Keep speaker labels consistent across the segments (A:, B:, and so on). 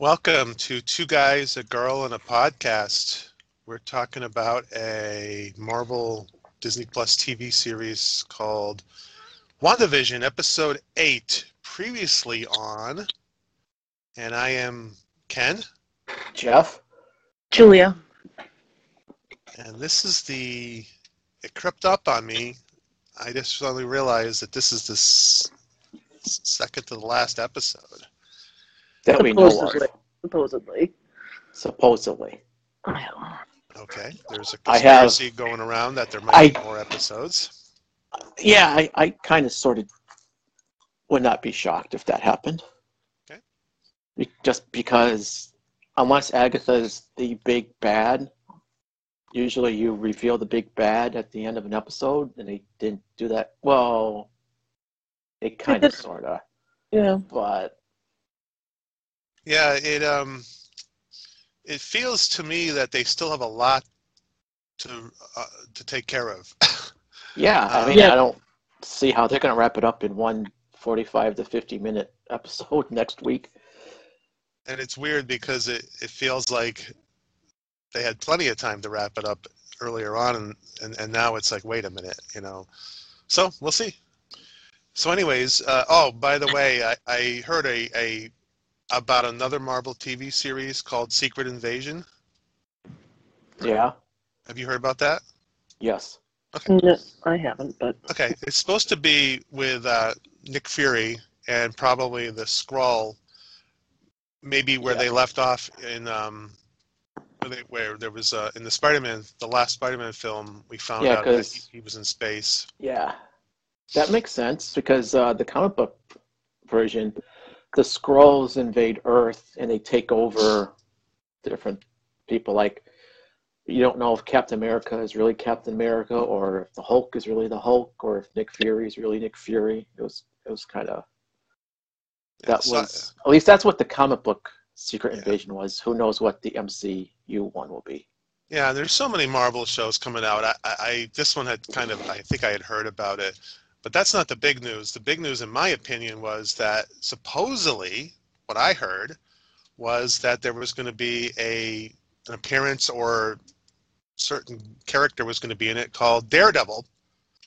A: Welcome to Two Guys, a Girl, and a Podcast. We're talking about a Marvel Disney Plus TV series called WandaVision, Episode 8, previously on. And I am Ken.
B: Jeff.
C: Julia.
A: And this is the. It crept up on me. I just suddenly realized that this is the s- second to the last episode.
B: That we know
C: Supposedly.
B: of.
C: Supposedly.
B: Supposedly.
C: I don't know.
A: Okay, there's a
B: I have-
A: conspiracy going around that there might be more episodes.
B: Yeah, I, I kind of sort of would not be shocked if that happened.
A: Okay.
B: Just because, unless Agatha's the big bad, usually you reveal the big bad at the end of an episode, and they didn't do that. Well, it kind of sort of,
C: Yeah.
B: but
A: Yeah, it um, it feels to me that they still have a lot to uh, to take care of.
B: yeah, I
A: Uh,
B: mean,
C: Yeah.
B: I don't see how they're going to wrap it up in one 45 to 50 minute episode next week.
A: and it's weird because it, it feels like they had plenty of time to wrap it up earlier on and, and, and now it's like wait a minute you know so we'll see so anyways uh, oh by the way I, I heard a, a about another marvel tv series called secret invasion.
B: Yeah,
A: have you heard about that?
B: Yes.
C: No, I haven't, but
A: okay it's supposed to be with uh, nick fury and probably the Skrull maybe where
B: Yeah.
A: they left off in um where, they, where there was uh, in the spider-man the last spider-man film we found
B: Yeah,
A: out that
B: 'cause-
A: he, he was in space.
B: Yeah, that makes sense because uh, the comic book version, the Skrulls invade Earth and they take over different people. Like, you don't know if Captain America is really Captain America or if the Hulk is really the Hulk or if Nick Fury is really Nick Fury. It was it was kind of that was at least that's what the comic book Secret
A: Yeah.
B: Invasion was. Who knows what the MCU one will be?
A: yeah there's so many marvel shows coming out I, I, I this one had kind of i think i had heard about it but that's not the big news the big news in my opinion was that supposedly what i heard was that there was going to be a an appearance or certain character was going to be in it called daredevil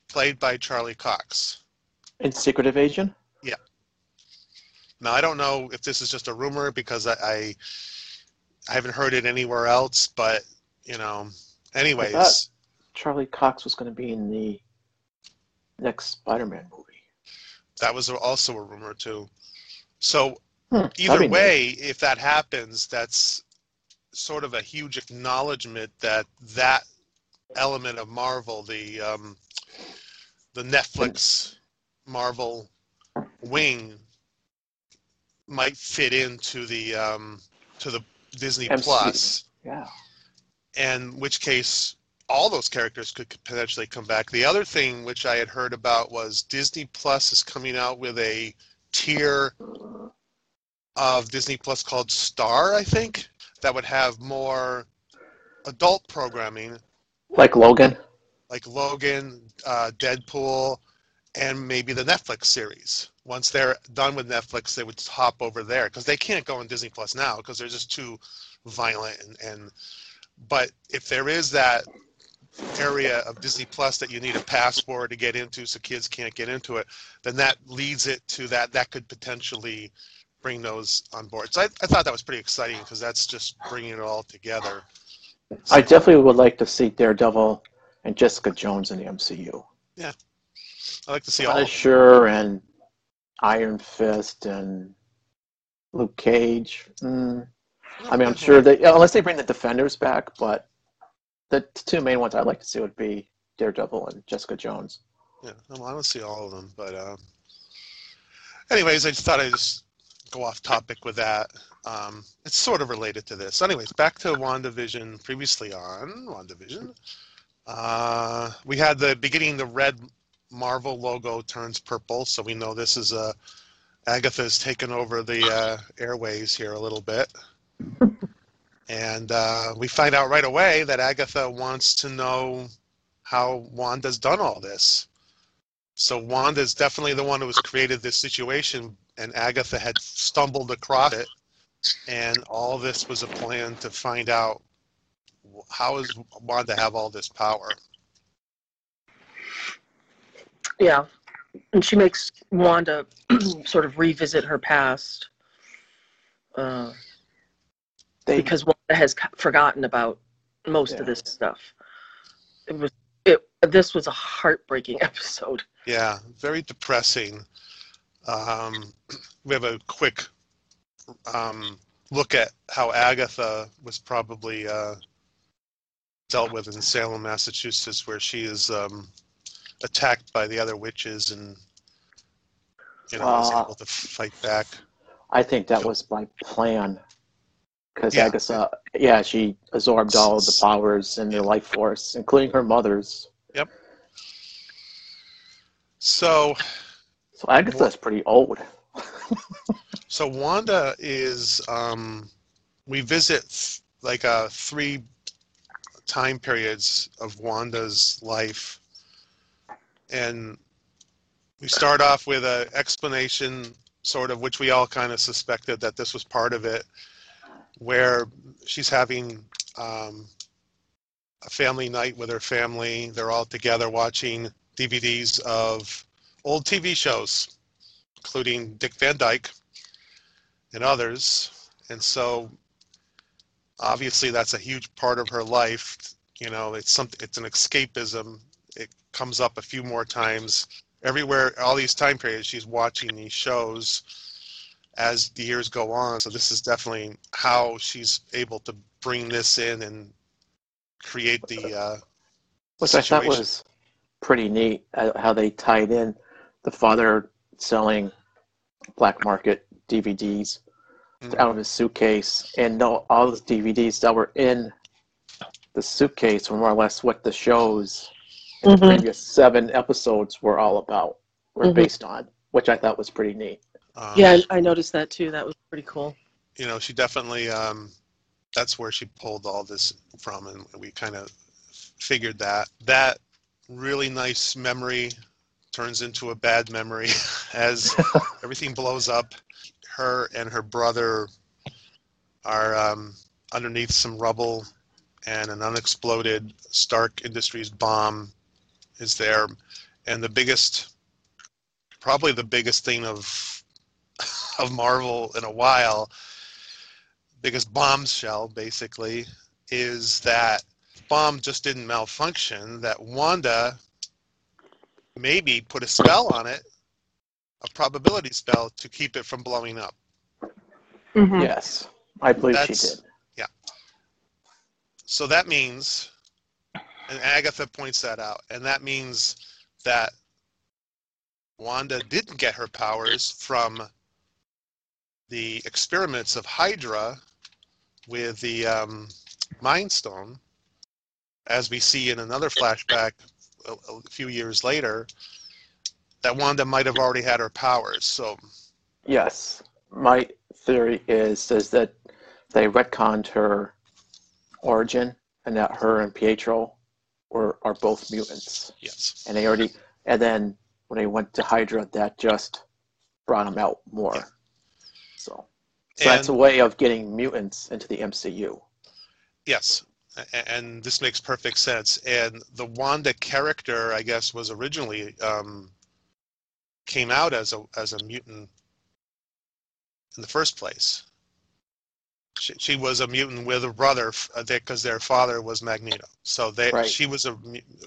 A: played by charlie cox
B: In Secret Invasion? Yeah.
A: Now I don't know if this is just a rumor because I I, I haven't heard it anywhere else, but you know, anyways,
B: Charlie Cox was going to be in the next Spider-Man movie.
A: that was also a rumor too. So
B: Hmm,
A: either
B: be nice.
A: way, if that happens, that's sort of a huge acknowledgement that that element of Marvel, the um, the Netflix Marvel wing, might fit into the um, to the Disney
B: MCU.
A: Plus.
B: Yeah.
A: in which case all those characters could potentially come back. The other thing which I had heard about was Disney Plus is coming out with a tier of Disney Plus called Star, I think, that would have more adult programming
B: Like Logan.
A: like Logan, uh, Deadpool, and maybe the Netflix series. Once they're done with Netflix, they would hop over there because they can't go on Disney Plus now because they're just too violent. And, and but if there is that area of Disney Plus that you need a passport to get into, so kids can't get into it, then that leads it to that that could potentially bring those on board. So I, I thought that was pretty exciting because that's just bringing it all together.
B: I definitely would like to see Daredevil and Jessica Jones in the MCU.
A: Yeah, I like to see all. of them.
B: Punisher and Iron Fist and Luke Cage. Mm, I mean, I'm sure that unless they bring the Defenders back, but the two main ones I'd like to see would be Daredevil and Jessica Jones.
A: Yeah, well, I don't see all of them, but uh, anyways, I just thought I'd just go off topic with that. Um, it's sort of related to this. Anyways, back to WandaVision. Previously on WandaVision, uh, we had the beginning. The red Marvel logo turns purple, so we know this is a Agatha's taken over the uh, airways here a little bit. And uh, we find out right away that Agatha wants to know how Wanda's done all this. So Wanda's definitely the one who has created this situation, and Agatha had stumbled across it and all this was a plan to find out how is Wanda have all this power.
C: Yeah. And she makes Wanda sort of revisit her past uh,
B: They,
C: because Wanda has forgotten about most
B: Yeah.
C: of this stuff. It was it. This was a heartbreaking episode.
A: Yeah, very depressing. Um, we have a quick um, look at how Agatha was probably uh, dealt with in Salem, Massachusetts, where she is um, attacked by the other witches and you know
B: Uh,
A: able to fight back.
B: I think that was my plan. Because
A: Yeah.
B: Agatha, yeah, she absorbed all of the powers and the life force, including her mother's. Yep.
A: So,
B: So Agatha's pretty old.
A: so Wanda is. Um, we visit th- like uh, three time periods of Wanda's life, and we start off with a explanation, sort of, which we all kind of suspected that this was part of it, where she's having um, a family night with her family. They're all together watching DVDs of old TV shows, including Dick Van Dyke and others. And so obviously that's a huge part of her life. You know, it's something it's an escapism. It comes up a few more times. Everywhere all these time periods she's watching these shows as the years go on. So this is definitely how she's able to bring this in and create the uh
B: Which I thought was pretty neat uh, how they tied in the father selling black market DVDs
A: mm,
B: out of his suitcase, and no, all the DVDs that were in the suitcase were more or less what the shows in the previous seven episodes were all about, were
C: Mhm.
B: based on, which I thought was pretty neat.
A: Um,
C: Yeah, I noticed that too. That was pretty cool.
A: you know, she definitely um, that's where she pulled all this from, and we kind of figured that that really nice memory turns into a bad memory as everything blows up. Her and her brother are um, underneath some rubble, and an unexploded Stark Industries bomb is there, and the biggest, probably the biggest thing of of Marvel in a while biggest bombshell basically is that bomb just didn't malfunction that wanda maybe put a spell on it a probability spell to keep it from blowing up
C: Mhm.
B: Yes, I believe she did. Yeah.
A: so that means and agatha points that out and that means that wanda didn't get her powers from the experiments of hydra with the um, mind stone as we see in another flashback a, a few years later that wanda might have already had her powers so
B: Yes, my theory is is that they retconned her origin and that her and Pietro were are both mutants,
A: yes
B: and they already and then when they went to Hydra, that just brought them out more.
A: Yeah.
B: So, so that's a way of getting mutants into the MCU.
A: Yes, and this makes perfect sense. And the Wanda character, I guess, was originally um, came out as a as a mutant in the first place. She, she was a mutant with a brother because their father was Magneto. So they
B: Right.
A: she was a,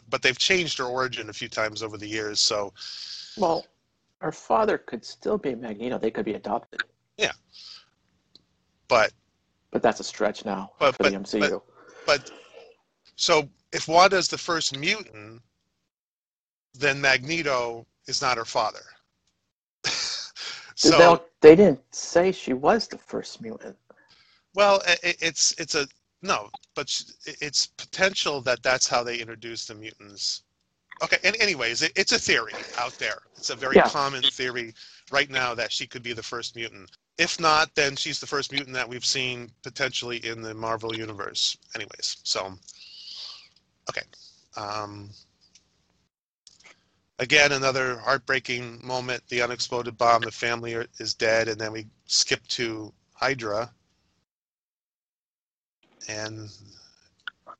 A: but they've changed her origin a few times over the years. So
B: Well, her father could still be Magneto; they could be adopted,
A: but
B: but that's a stretch now
A: But-
B: for
A: but-
B: the MCU.
A: But so if Wanda's the first mutant, then Magneto is not her father. So
B: they, they didn't say she was the first mutant.
A: well, i- i- it's it's a no, but it's potential that that's how they introduced the mutants. Okay, and anyways, it, it's a theory out there. It's a very
B: Yeah.
A: common theory right now that she could be the first mutant. If not, then she's the first mutant that we've seen potentially in the Marvel universe. Anyways, so okay. Um, again, another heartbreaking moment. The unexploded bomb. The family are, is dead, and then we skip to Hydra, and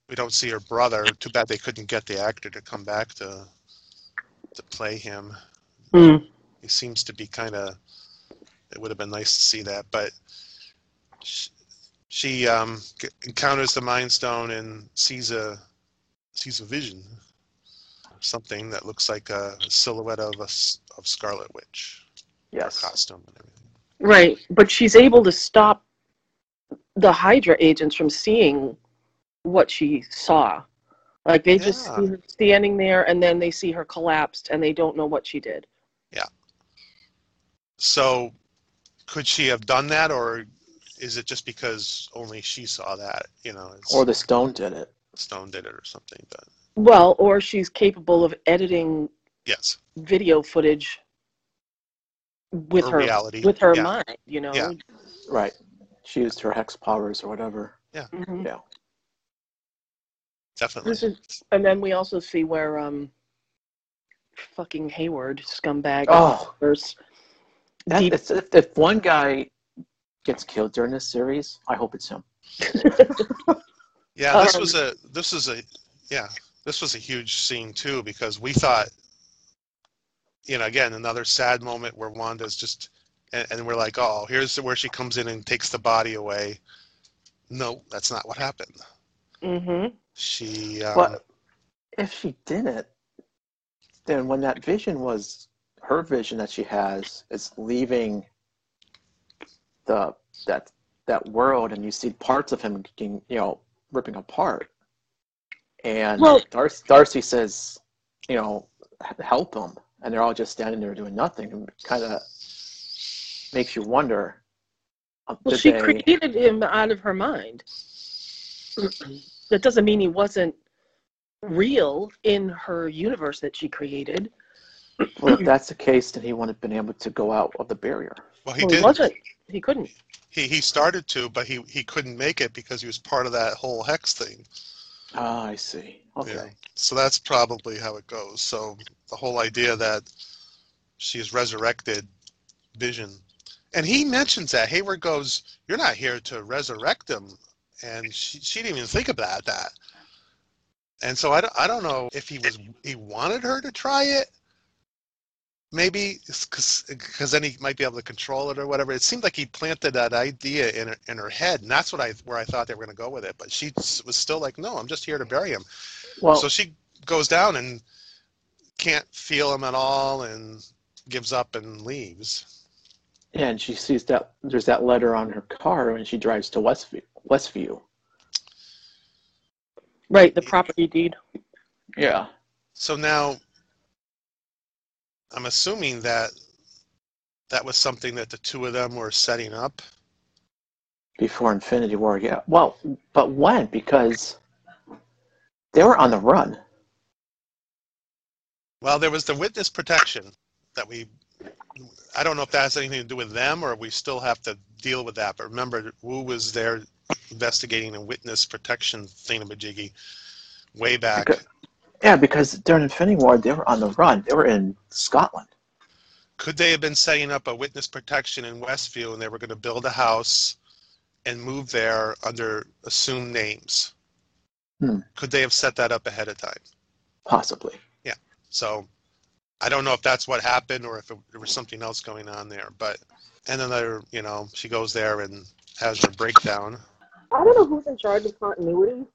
A: we don't see her brother. Too bad they couldn't get the actor to come back to to play him.
C: Hmm.
A: He seems to be kind of. It would have been nice to see that, but she, she um, g- encounters the Mind Stone and sees a sees a vision, something that looks like a silhouette of a, of Scarlet Witch,
B: Yes.
A: costume and everything.
C: Right, but she's able to stop the Hydra agents from seeing what she saw. Like they just see her standing there, and then they see her collapsed, and they don't know what she did. Yeah.
A: So, could she have done that, or is it just because only she saw that? You know, it's,
B: Or the stone did it.
A: Stone did it or something. But
C: Well, or she's capable of editing
A: yes,
C: video footage with
A: Or
C: her
A: reality,
C: with her
A: yeah.
C: mind. You know.
A: Yeah.
B: Right. She used her hex powers or whatever.
C: Mhm.
B: Yeah.
A: definitely.
C: This is, and then we also see where um, fucking Hayward scumbag.
B: Oh,
C: There's
B: that,
C: deep-
B: if, if one guy gets killed during this series, I hope it's him.
A: Yeah, this
C: Um,
A: was a this was a yeah this was a huge scene too because we thought, you know, again another sad moment where Wanda's just and, and we're like, oh, here's where she comes in and takes the body away. No, that's not what happened.
C: Mm-hmm.
A: She um,
B: But if she didn't, then when that vision was her vision that she has is leaving the that that world, and you see parts of him getting you know ripping apart, and
C: Well-
B: Darcy, Darcy says, you know, help him, and they're all just standing there doing nothing, and kind of makes you wonder. uh,
C: Well, she
B: they-
C: created him out of her mind. that doesn't mean he wasn't real in her universe that she created.
B: Well, if that's the case, then he wouldn't have been able to go out of the barrier.
A: well, he
C: well,
A: did.
C: he wasn't. He couldn't.
A: He he started to, but he he couldn't make it because he was part of that whole hex thing.
B: Ah, I see. Okay.
A: Yeah. So that's probably how it goes. So the whole idea that she's resurrected Vision, and he mentions that Hayward goes, "You're not here to resurrect him," and she she didn't even think about that. And so I don't, I don't know if he was he wanted her to try it. Maybe because then he might be able to control it or whatever. It seemed like he planted that idea in her, in her head, and that's what I where I thought they were going to go with it. But she was still like, "No, I'm just here to bury him."
B: Well,
A: so she goes down and can't feel him at all and gives up and leaves.
B: and she sees that there's that letter on her car when she drives to Westview. Westview.
C: Right, the property deed.
B: Yeah.
A: So now I'm assuming that that was something that the two of them were setting up.
B: Before Infinity War, yeah. Well, but when? Because they were on the run.
A: Well, there was the witness protection that we I don't know if that has anything to do with them or we still have to deal with that. But remember, Woo was there investigating a witness protection thingamajiggy way back.
B: Okay. Yeah, because during Infinity War, they were on the run. They were in Scotland.
A: Could they have been setting up a witness protection in Westview and they were going to build a house and move there under assumed names?
B: Hmm.
A: Could they have set that up ahead of time?
B: Possibly. Yeah.
A: So I don't know if that's what happened or if it, there was something else going on there. But and then there, you know, she goes there and has her breakdown.
D: I don't know who's in charge of continuity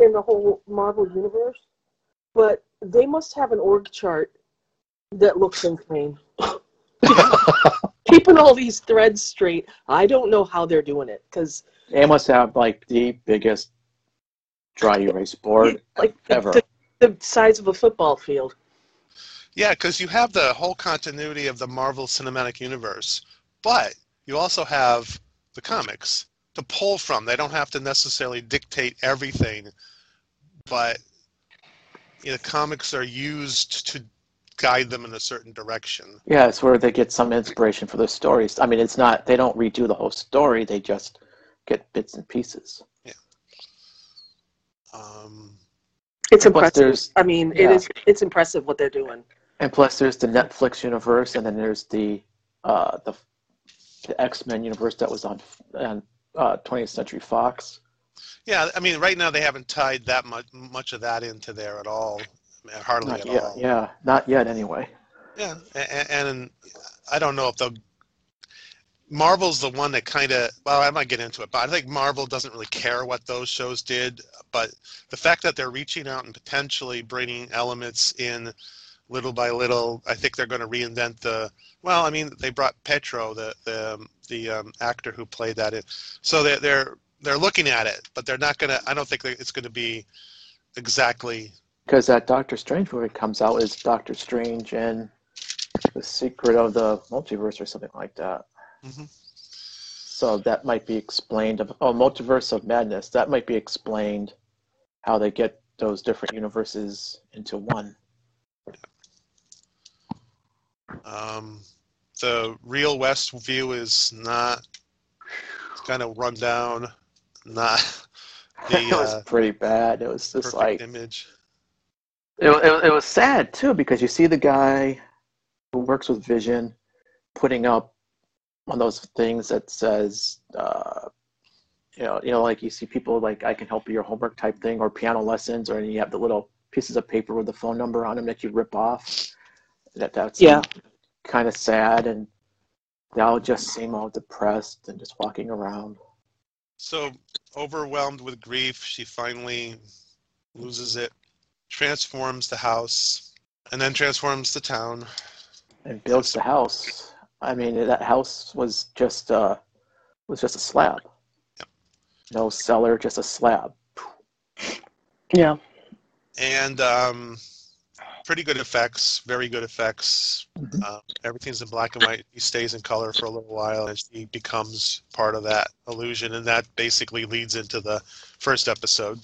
D: in the whole Marvel universe, but they must have an org chart that looks insane.
C: Keeping all these threads straight. I don't know how they're doing it because
B: They must have like the biggest dry erase board
C: like the,
B: ever.
C: the, the size of a football field.
A: Yeah, because you have the whole continuity of the Marvel Cinematic Universe, but you also have the comics to pull from. They don't have to necessarily dictate everything, but you know, comics are used to guide them in a certain direction.
B: Yeah, it's where they get some inspiration for the stories. I mean, it's not, they don't redo the whole story, they just get bits and pieces.
A: Um,
C: It's impressive. I mean,
B: yeah.
C: it is. It's impressive what they're doing.
B: And plus, there's the Netflix universe, and then there's the uh, the, the X Men universe that was on on uh, 20th Century Fox
A: Yeah, I mean, right now they haven't tied that much much of that into there at all, hardly
B: Not
A: at
B: yet.
A: all.
B: Yeah, not yet anyway.
A: Yeah, and, and I don't know if they'll. Marvel's the one that kind of well, I might get into it, but I think Marvel doesn't really care what those shows did. But the fact that they're reaching out and potentially bringing elements in little by little, I think they're going to reinvent the. Well, I mean, they brought Pietro, the the um, the um, actor who played that in, so they're they're they're looking at it, but they're not going to. I don't think that it's going to be exactly.
B: Because that Doctor Strange movie comes out is Doctor Strange and the Secret of the Multiverse or something like that.
A: Mhm.
B: So that might be explained. Of, oh, Multiverse of Madness. That might be explained how they get those different universes into one.
A: Um, the real Westview is not kind of run down, not the
B: it was
A: uh,
B: pretty bad. It was just like
A: image.
B: it, it, it was sad too because you see the guy who works with Vision putting up one of those things that says, uh, you know, you know, like you see people like I can help you your homework type thing or piano lessons, or you have the little pieces of paper with the phone number on them that you rip off. That that's
C: Yeah.
B: kind of sad, and they all just seem all depressed and just walking around.
A: So overwhelmed with grief, she finally loses it, transforms the house, and then transforms the town.
B: and builds the house. I mean, that house was just uh was just a slab.
A: Yep.
B: No cellar, just a slab.
C: Yeah.
A: and um, pretty good effects, very good effects.
B: Mhm.
A: Uh, everything's in black and white. He stays in color for a little while, and he becomes part of that illusion, and that basically leads into the first episode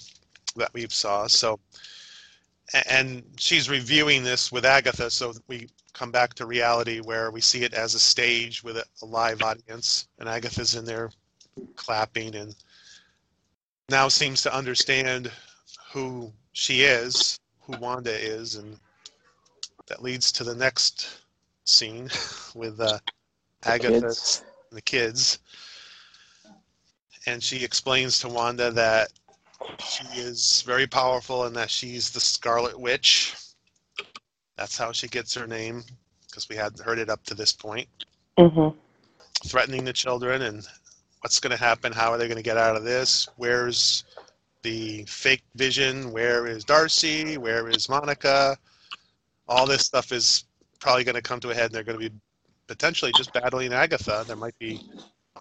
A: that we saw. So, and she's reviewing this with Agatha, so we come back to reality where we see it as a stage with a, a live audience, and Agatha's in there clapping and now seems to understand who she is, who Wanda is, and that leads to the next scene with uh, Agatha
B: Kids.
A: and the kids. And she explains to Wanda that she is very powerful and that she's the Scarlet Witch. That's how she gets her name, because we hadn't heard it up to this point.
C: Mm-hmm.
A: Threatening the children and what's going to happen? How are they going to get out of this? Where's the fake vision? Where is Darcy? Where is Monica? All this stuff is probably going to come to a head, and they're going to be potentially just battling Agatha. There might be,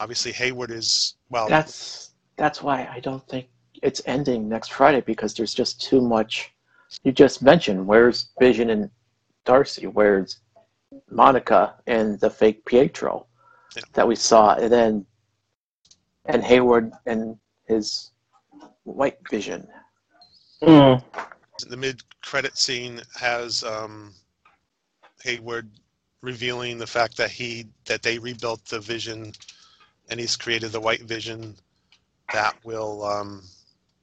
A: obviously, Hayward is well.
B: That's that's why I don't think it's ending next Friday because there's just too much. You just mentioned where's Vision and Darcy, where's Monica and the fake Pietro
A: Yeah.
B: that we saw, and then and Hayward and his white Vision.
C: Mm.
A: The mid-credit scene has um, Hayward revealing the fact that he that they rebuilt the Vision, and he's created the White Vision that will um,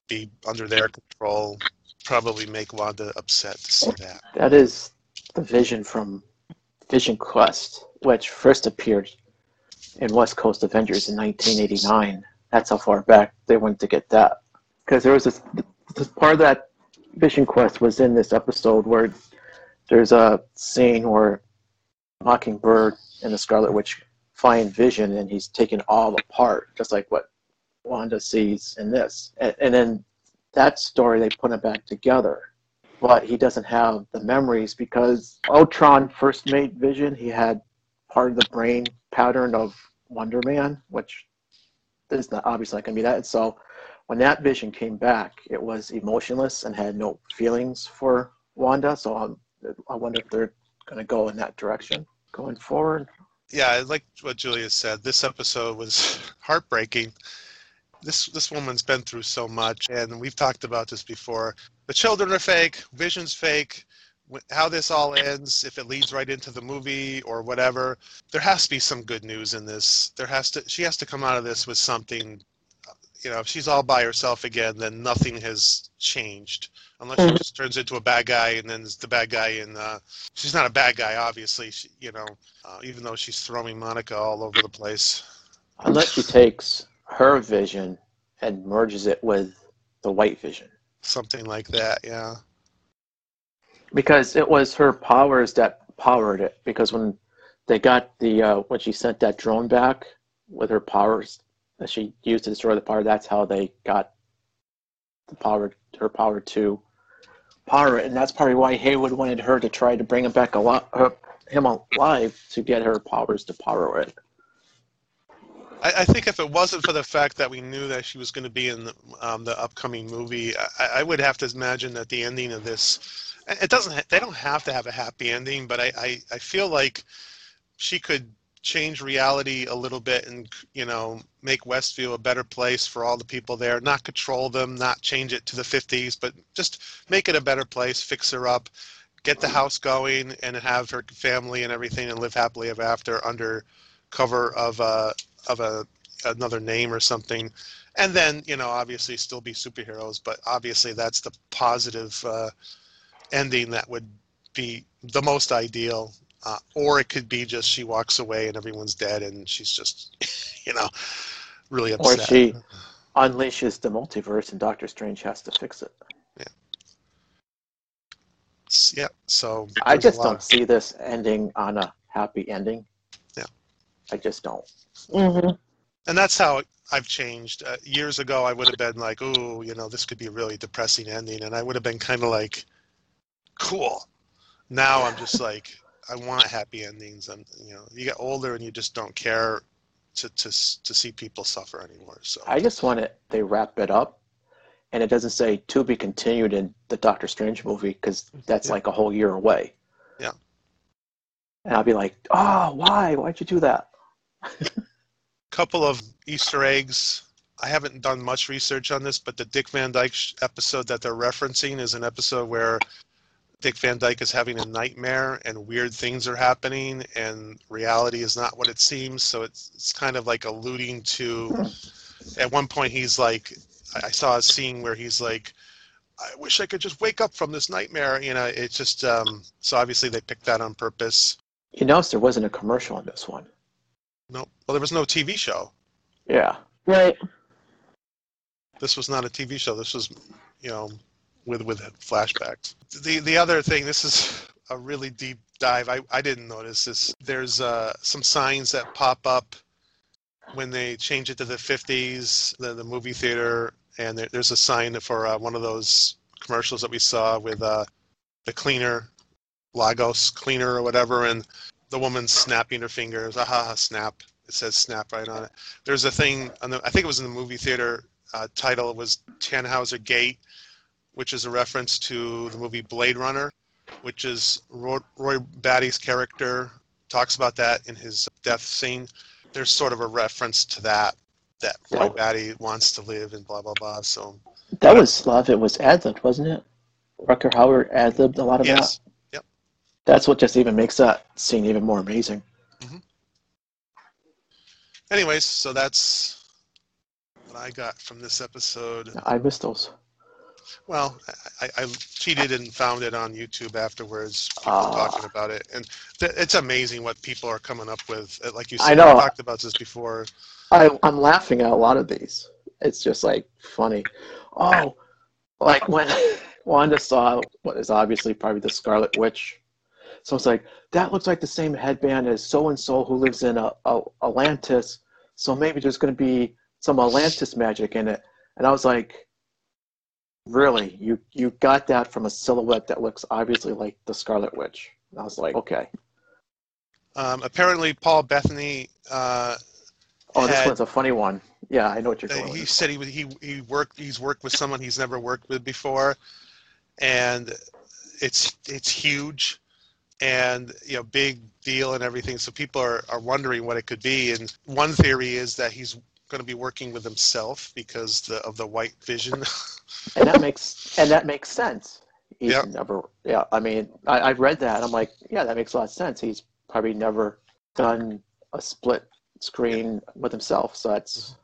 A: be under their control. Probably make Wanda upset to see that.
B: That is the Vision from Vision Quest, which first appeared in West Coast Avengers in 1989. That's how far back they went to get that. Because there was this, this part of that Vision Quest was in this episode where there's a scene where Mockingbird and the Scarlet Witch find Vision and he's taken all apart, just like what Wanda sees in this. And, and then that story, they put it back together but he doesn't have the memories because Ultron first made Vision. He had part of the brain pattern of Wonder Man, which is not obviously not going to be that. So when that Vision came back, it was emotionless and had no feelings for Wanda. So I'm, I wonder if they're going to go in that direction going forward.
A: Yeah, I like what Julia said. This episode was heartbreaking. This this woman's been through so much, and we've talked about this before. The children are fake, Vision's fake. How this all ends, if it leads right into the movie or whatever, there has to be some good news in this. There has to. She has to come out of this with something. You know, if she's all by herself again, then nothing has changed. Unless she
C: Mhm.
A: just turns into a bad guy, and then the bad guy in. Uh, she's not a bad guy, obviously. She, you know, uh, even though she's throwing Monica all over the place.
B: Unless she takes her vision and merges it with the White Vision.
A: Something like that, yeah.
B: because it was her powers that powered it. Because when they got the uh, when she sent that drone back with her powers that she used to destroy the power, that's how they got the power, her power to power it, and that's probably why Hayward wanted her to try to bring him back alive, him alive to get her powers to power it.
A: I, I think if it wasn't for the fact that we knew that she was going to be in the, um, the upcoming movie, I, I would have to imagine that the ending of this, it doesn't, they don't have to have a happy ending, but I, I, I feel like she could change reality a little bit and, you know, make Westview a better place for all the people there, not control them, not change it to the 50s, but just make it a better place, fix her up, get the house going and have her family and everything and live happily ever after under cover of a of a another name or something. And then you know obviously still be superheroes but obviously that's the positive uh, ending that would be the most ideal uh, or it could be just she walks away and everyone's dead and she's just you know really upset.
B: Or she unleashes the multiverse, and Doctor Strange has to fix it.
A: Yeah. yeah so
B: I just don't
A: of-
B: see this ending on a happy ending.
A: Yeah.
B: I just don't.
C: Mm-hmm.
A: and that's how I've changed. Uh, years ago, I would have been like, "Oh, you know, this could be a really depressing ending," and I would have been kind of like, "Cool." Now I'm just like, I want happy endings, and you know, you get older and you just don't care to to to see people suffer anymore. So
B: I just want it. They wrap it up, and it doesn't say to be continued in the Doctor Strange movie because that's
A: Yeah.
B: like a whole year away.
A: Yeah.
B: And I'll be like, oh, why? Why'd you do that?
A: couple of Easter eggs. I haven't done much research on this, but the Dick Van Dyke episode that they're referencing is an episode where Dick Van Dyke is having a nightmare and weird things are happening and reality is not what it seems. So it's it's kind of like alluding to. At one point, he's like, I I saw a scene where he's like, I wish I could just wake up from this nightmare. You know, it's just um, so obviously they picked that on purpose.
B: You notice there wasn't a commercial on this one.
A: No, well, there was no TV show.
B: Yeah.
C: Right.
A: this was not a TV show. This was, you know, with with flashbacks. The the other thing, this is a really deep dive. I, I didn't notice this. There's uh, some signs that pop up when they change it to the 50s, the, the movie theater, and there, there's a sign for uh, one of those commercials that we saw with uh, the cleaner, Lagos cleaner or whatever, and the woman snapping her fingers. Aha, snap. It says snap right on it. There's a thing, on the, I think it was in the movie theater uh, title was Tannhauser Gate, which is a reference to the movie Blade Runner, which is Roy, Roy Batty's character talks about that in his death scene. There's sort of a reference to that, that Roy. Batty wants to live and blah, blah, blah. So,
B: That was a lot of it was ad libbed, wasn't it? Rutger Hauer ad libbed a lot of that.
A: yes.
B: that. That's what just even makes that scene even more amazing. Mm-hmm.
A: Anyways, so that's what I got from this episode.
B: I missed those.
A: Well, I, I cheated and found it on YouTube afterwards, people
B: Ah.
A: talking about it, and th- it's amazing what people are coming up with. Uh, Like you said, I
B: know.
A: we talked about this before.
B: I, I'm laughing at a lot of these. It's just like funny. Oh, like when Wanda saw what is obviously probably the Scarlet Witch. So it's like, that looks like the same headband as so and so who lives in a, a, Atlantis. So maybe there's going to be some Atlantis magic in it. And I was like, really? You, you got that from a silhouette that looks obviously like the Scarlet Witch. And I was like, okay.
A: Um, apparently, Paul Bettany, uh,
B: Oh, this
A: had-
B: one's a funny one. Yeah, I know what you're
A: uh, he
B: with.
A: said he he he worked he's worked with someone he's never worked with before, and it's it's huge, and you know big deal and everything. So people are are wondering what it could be. And one theory is that he's going to be working with himself because the, of the white vision.
B: and that makes and that makes sense. He's
A: Yeah.
B: never, yeah. I mean, I, I read that. I'm like, yeah, that makes a lot of sense. He's probably never done a split screen with himself, so that's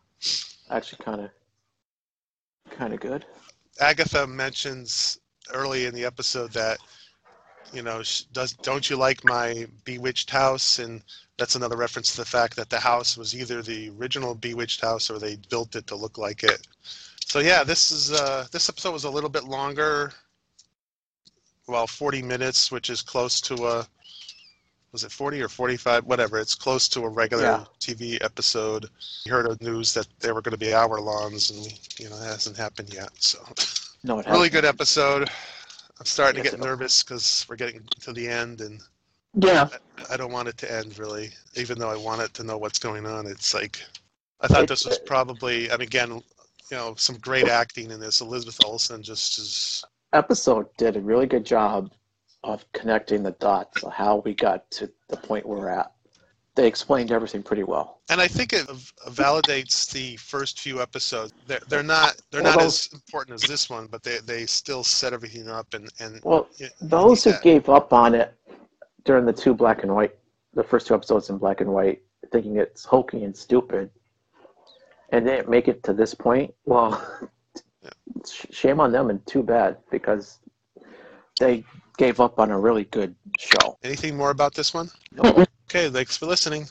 B: actually kind of kind of good.
A: Agatha mentions early in the episode that you know, does don't you like my bewitched house? And that's another reference to the fact that the house was either the original bewitched house or they built it to look like it. So yeah, this is uh, this episode was a little bit longer. Well, 40 minutes, which is close to a was it 40 or 45 whatever it's close to a regular
B: Yeah.
A: tv episode we heard of news that they were going to be hour longs and you know it hasn't happened yet so
B: No, it
A: really good episode i'm starting to
B: Yes,
A: get nervous because we're getting to the end and
B: Yeah,
A: i don't want it to end really. Even though i want it to know what's going on it's like i thought this was probably and again you know some great acting in this. Elizabeth olsen just is
B: episode did a really good job of connecting the dots of how we got to the point we're at. They explained everything pretty well.
A: and I think it validates the first few episodes. They're, they're not they're
B: Well,
A: not
B: those-
A: as important as this one, but they, they still set everything up and and
B: Well, those who gave up on it during the two black and white, the first two episodes in black and white, thinking it's hokey and stupid, and didn't make it to this point, well,
A: Yeah.
B: shame on them and too bad because they gave up on a really good show.
A: anything more about this one?
B: No.
A: Okay, thanks for listening.